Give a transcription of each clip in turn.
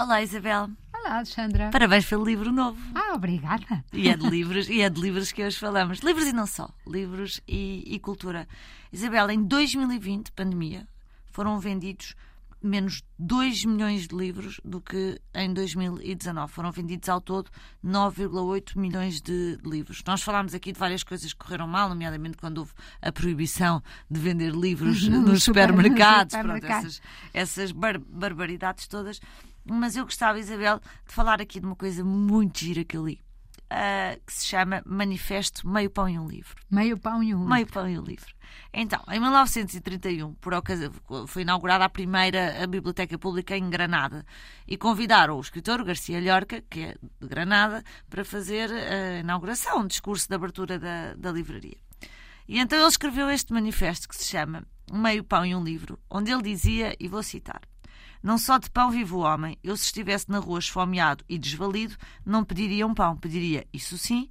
Olá, Isabel. Olá, Alexandra. Parabéns pelo livro novo. Ah, obrigada. E é de livros, e é de livros que hoje falamos. Livros e não só. Livros e, e cultura. Isabel, em 2020, pandemia, foram vendidos menos 2 milhões de livros do que em 2019. Foram vendidos ao todo 9,8 milhões de livros. Nós falámos aqui de várias coisas que correram mal, nomeadamente quando houve a proibição de vender livros No nos super- supermercados, no pronto, supermercado. essas, essas bar- barbaridades todas. Mas eu gostava, Isabel, de falar aqui de uma coisa muito gira que eu li. Ah, que se chama Manifesto Meio Pão e um Livro. Meio pão e um. Meio Pão e um Livro. Então, em 1931, por ocasi- foi inaugurada a primeira a Biblioteca Pública em Granada e convidaram o escritor Garcia Llorca, que é de Granada, para fazer a inauguração, um discurso de abertura da, da livraria. E então ele escreveu este manifesto que se chama Meio Pão e um Livro, onde ele dizia, e vou citar: Não só de pão vive o homem, eu se estivesse na rua esfomeado e desvalido, não pediria um pão, pediria, isso sim,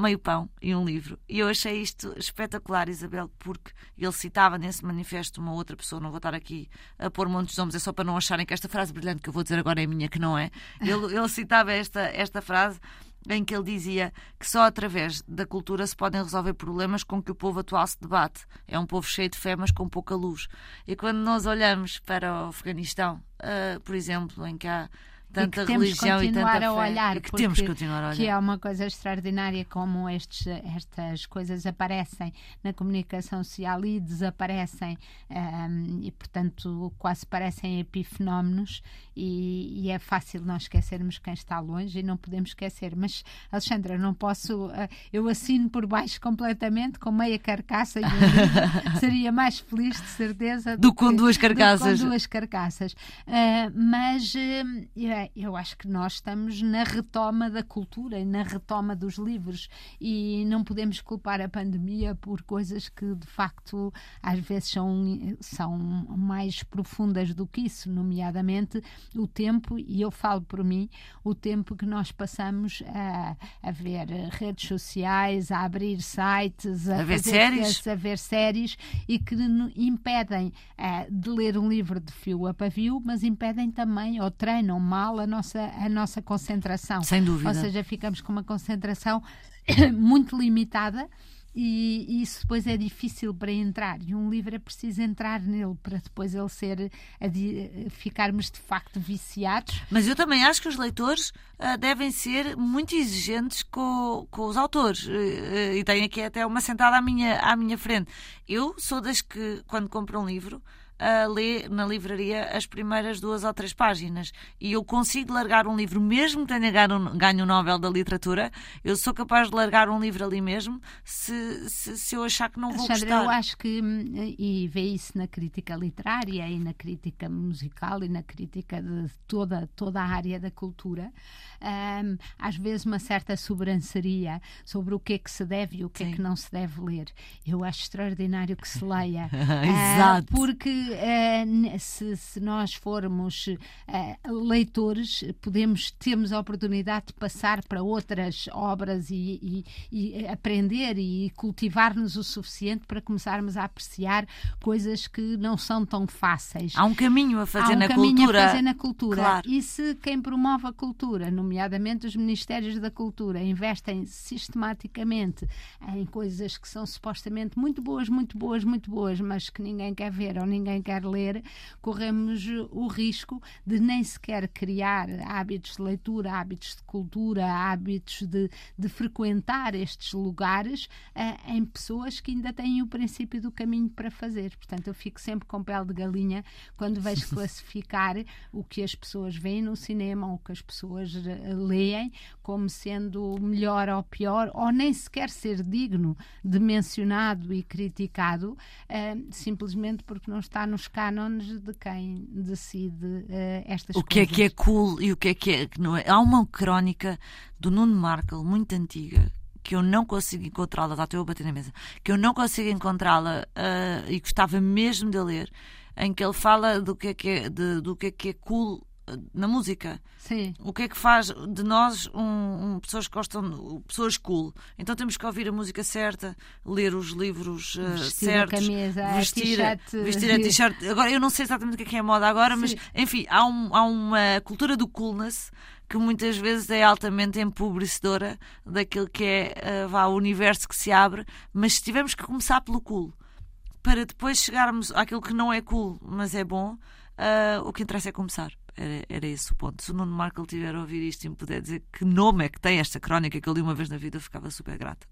meio pão e um livro. E eu achei isto espetacular, Isabel, porque ele citava nesse manifesto uma outra pessoa, não vou estar aqui a pôr montes de nomes, é só para não acharem que esta frase brilhante que eu vou dizer agora é minha, que não é. Ele, ele citava esta, esta frase em que ele dizia que só através da cultura se podem resolver problemas com que o povo atual se debate. É um povo cheio de fé, mas com pouca luz. E quando nós olhamos para o Afeganistão, ah, por exemplo, em que há tanta que temos que religião e continuar tanta a fé, olhar, e que porque- temos que continuar a olhar. Que é uma coisa extraordinária como estes, estas coisas aparecem na comunicação social e desaparecem ahm, e, portanto, quase parecem epifenómenos e, e é fácil nós esquecermos quem está longe e não podemos esquecer. Mas, Alexandra, não posso... ah, eu assino por baixo completamente com meia carcaça e um. Seria mais feliz, de certeza, Do que com duas do carcaças. Com duas carcaças. Ah, mas ah, eu- eu acho que nós estamos na retoma da cultura e na retoma dos livros e não podemos culpar a pandemia por coisas que de facto às vezes são, são mais profundas do que isso, nomeadamente o tempo, e eu falo por mim, o tempo que nós passamos a, a ver redes sociais, a abrir sites, a, A ver séries. textos, a ver séries e que impedem eh, de ler um livro de fio a pavio, mas impedem também ou treinam mal a nossa, a nossa concentração. Sem dúvida. Ou seja, ficamos com uma concentração muito limitada. E isso depois é difícil para entrar. E um livro é preciso entrar nele para depois ele ser. ficarmos de facto viciados. Mas eu também acho que os leitores ah, devem ser muito exigentes com, com os autores. Eh, e tenho aqui até uma sentada à minha, à minha frente. Eu sou das que, quando compro um livro, ah, lê na livraria as primeiras duas ou três páginas. E eu consigo largar um livro, mesmo que tenha ganho, ganho o Nobel da Literatura, eu sou capaz de largar um livro ali mesmo se, se, se eu achar que não vou Alexandra, gostar. eu acho que, hum, e vê isso na crítica literária e na crítica musical e na crítica de toda, toda a área da cultura, hum, às vezes uma certa sobranceria sobre o que é que se deve e o que Sim. é que não se deve ler. Eu acho extraordinário que se leia. Exato. Ah, porque ne- se, se nós formos ah, leitores, podemos, temos a oportunidade de passar para outras obras e, e- e aprender e cultivar-nos o suficiente para começarmos a apreciar coisas que não são tão fáceis. Há um caminho a fazer Há um na caminho cultura. a fazer na cultura. Claro. E se quem promove a cultura, nomeadamente os Ministérios da Cultura, investem sistematicamente em coisas que são supostamente muito boas, muito boas, muito boas, mas que ninguém quer ver ou ninguém quer ler, corremos o risco de nem sequer criar hábitos de leitura, hábitos de cultura, hábitos de, de frequentar estes lugares eh, em pessoas que ainda têm o princípio do caminho para fazer. Portanto, eu fico sempre com pele de galinha quando vejo classificar o que as pessoas veem no cinema ou o que as pessoas eh, leem como sendo melhor ou pior, ou nem sequer ser digno de mencionado e criticado, eh, simplesmente porque não está nos cânones de quem decide eh, estas O que é coisas. que é cool e o que é que é que não é. Há uma crónica do Nuno Markle, muito antiga, que eu não consigo encontrá-la, já estou eu a bater na mesa, que eu não consigo encontrá-la ah, e gostava mesmo de ler, em que ele fala do que é que é, de- do que é, que é cool na música. Sim. O que é que faz de nós um, um, pessoas que gostam, pessoas cool? Então temos que ouvir a música certa, ler os livros uh, vestir certos, a camisa, vestir, a t-shirt. vestir a t-shirt. Agora, eu não sei exatamente o que é, que é moda agora, Sim. mas enfim, há, um, há uma cultura do coolness que muitas vezes é altamente empobrecedora daquilo que é uh, vá, o universo que se abre, mas se tivermos que começar pelo cool para depois chegarmos àquilo que não é cool, mas é bom, uh, o que interessa é começar. Era, era esse o ponto. Se o Nuno Marco tiver a ouvir isto e me puder dizer que nome é que tem esta crónica que eu li uma vez na vida, eu ficava super grata.